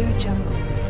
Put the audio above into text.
Audio Jungle.